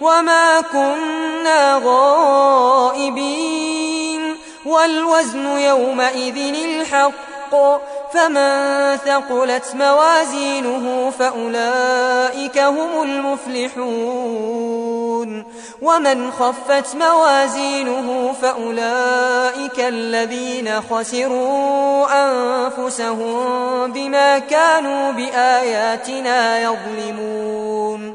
وما كنا غائبين والوزن يومئذ الحق فمن ثقلت موازينه فأولئك هم المفلحون ومن خفت موازينه فأولئك الذين خسروا أنفسهم بما كانوا بآياتنا يظلمون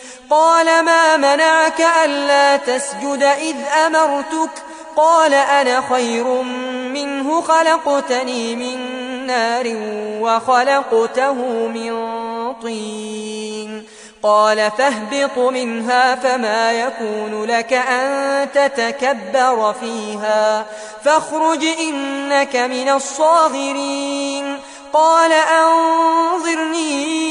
قال ما منعك ألا تسجد إذ أمرتك؟ قال أنا خير منه خلقتني من نار وخلقته من طين. قال فاهبط منها فما يكون لك أن تتكبر فيها. فاخرج إنك من الصاغرين. قال أنظرني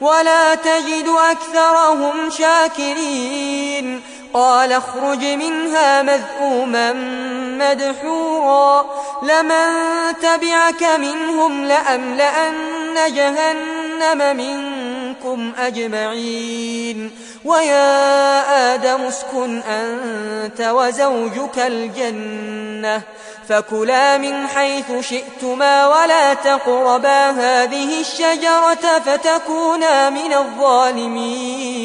ولا تجد أكثرهم شاكرين. قال اخرج منها مذءوما مدحورا. لمن تبعك منهم لأملأن جهنم منكم أجمعين. ويا آدم اسكن أنت وزوجك الجنة. فكلا من حيث شئتما ولا تقربا هذه الشجرة فتكونا من الظالمين.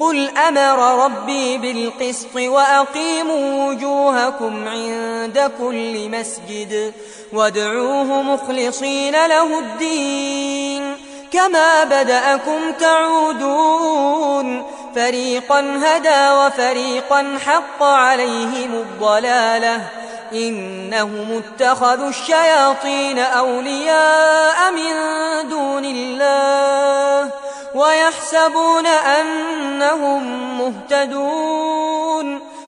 قل أمر ربي بالقسط وأقيموا وجوهكم عند كل مسجد وادعوه مخلصين له الدين. كما بدأكم تعودون. فريقا هدى وفريقا حق عليهم الضلالة. إنهم اتخذوا الشياطين أولياء من دون الله. ويحسبون أنهم مهتدون.